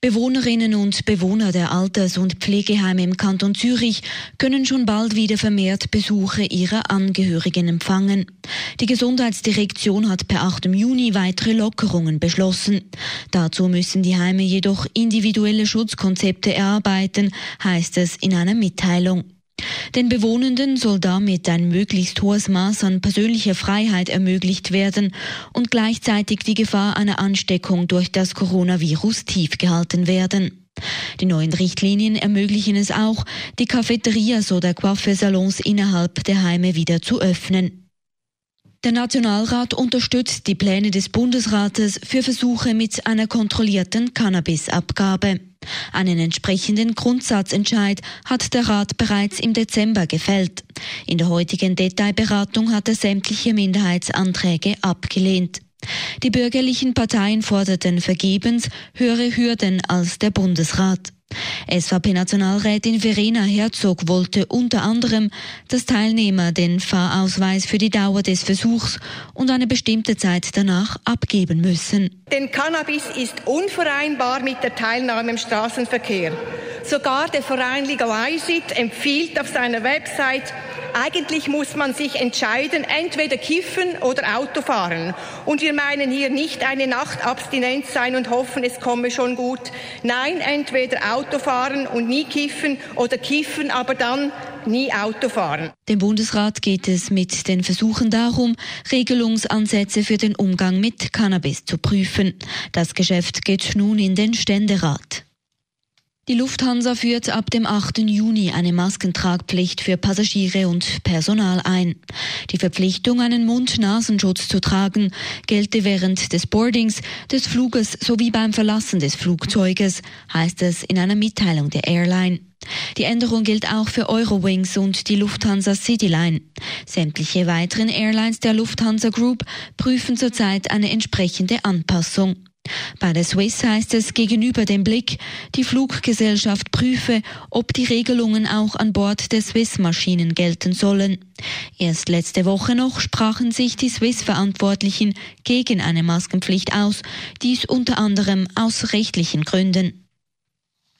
Bewohnerinnen und Bewohner der Alters- und Pflegeheime im Kanton Zürich können schon bald wieder vermehrt Besuche ihrer Angehörigen empfangen. Die Gesundheitsdirektion hat per 8. Juni weitere Lockerungen beschlossen. Dazu müssen die Heime jedoch individuelle Schutzkonzepte erarbeiten, heißt es in einer Mitteilung. Den Bewohnenden soll damit ein möglichst hohes Maß an persönlicher Freiheit ermöglicht werden und gleichzeitig die Gefahr einer Ansteckung durch das Coronavirus tief gehalten werden. Die neuen Richtlinien ermöglichen es auch, die Cafeterias oder Coiffeursalons innerhalb der Heime wieder zu öffnen. Der Nationalrat unterstützt die Pläne des Bundesrates für Versuche mit einer kontrollierten Cannabisabgabe. Einen entsprechenden Grundsatzentscheid hat der Rat bereits im Dezember gefällt. In der heutigen Detailberatung hat er sämtliche Minderheitsanträge abgelehnt. Die bürgerlichen Parteien forderten vergebens höhere Hürden als der Bundesrat. SVP-Nationalrätin Verena Herzog wollte unter anderem, dass Teilnehmer den Fahrausweis für die Dauer des Versuchs und eine bestimmte Zeit danach abgeben müssen. Denn Cannabis ist unvereinbar mit der Teilnahme im Straßenverkehr. Sogar der Verein Legalize empfiehlt auf seiner Website, eigentlich muss man sich entscheiden, entweder kiffen oder Auto fahren. Und wir meinen hier nicht eine Nacht abstinent sein und hoffen, es komme schon gut. Nein, entweder Auto fahren und nie kiffen oder kiffen, aber dann nie Auto fahren. Dem Bundesrat geht es mit den Versuchen darum, Regelungsansätze für den Umgang mit Cannabis zu prüfen. Das Geschäft geht nun in den Ständerat. Die Lufthansa führt ab dem 8. Juni eine Maskentragpflicht für Passagiere und Personal ein. Die Verpflichtung, einen Mund-Nasenschutz zu tragen, gelte während des Boardings, des Fluges sowie beim Verlassen des Flugzeuges, heißt es in einer Mitteilung der Airline. Die Änderung gilt auch für Eurowings und die Lufthansa Cityline. Sämtliche weiteren Airlines der Lufthansa Group prüfen zurzeit eine entsprechende Anpassung. Bei der Swiss heißt es gegenüber dem Blick, die Fluggesellschaft prüfe, ob die Regelungen auch an Bord der Swiss-Maschinen gelten sollen. Erst letzte Woche noch sprachen sich die Swiss-Verantwortlichen gegen eine Maskenpflicht aus, dies unter anderem aus rechtlichen Gründen.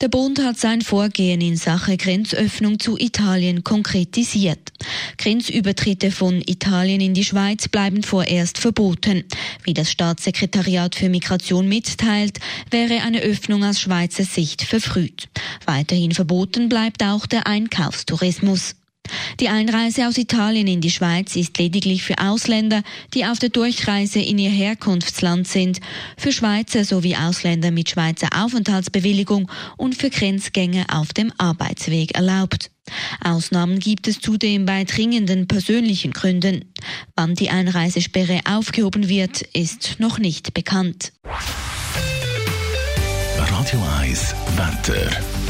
Der Bund hat sein Vorgehen in Sache Grenzöffnung zu Italien konkretisiert. Grenzübertritte von Italien in die Schweiz bleiben vorerst verboten. Wie das Staatssekretariat für Migration mitteilt, wäre eine Öffnung aus Schweizer Sicht verfrüht. Weiterhin verboten bleibt auch der Einkaufstourismus. Die Einreise aus Italien in die Schweiz ist lediglich für Ausländer, die auf der Durchreise in ihr Herkunftsland sind, für Schweizer sowie Ausländer mit Schweizer Aufenthaltsbewilligung und für Grenzgänger auf dem Arbeitsweg erlaubt. Ausnahmen gibt es zudem bei dringenden persönlichen Gründen. Wann die Einreisesperre aufgehoben wird, ist noch nicht bekannt. Radio 1 Wetter.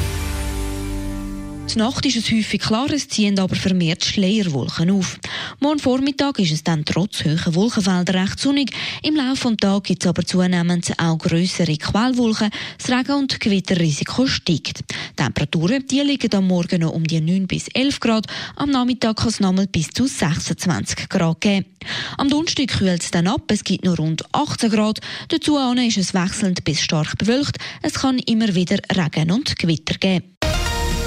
Die Nacht ist es häufig klar, es ziehen aber vermehrt Schleierwolken auf. Morgen Vormittag ist es dann trotz hoher Wolkenfelder recht sonnig. Im Laufe des Tages gibt es aber zunehmend auch grössere Quellwolken. Das Regen- und Gewitterrisiko steigt. Die Temperaturen die liegen am Morgen noch um die 9 bis 11 Grad. Am Nachmittag kann es nochmal bis zu 26 Grad geben. Am Donnerstag kühlt es dann ab. Es gibt nur rund 18 Grad. Dazu ist es wechselnd bis stark bewölkt. Es kann immer wieder Regen und Gewitter geben.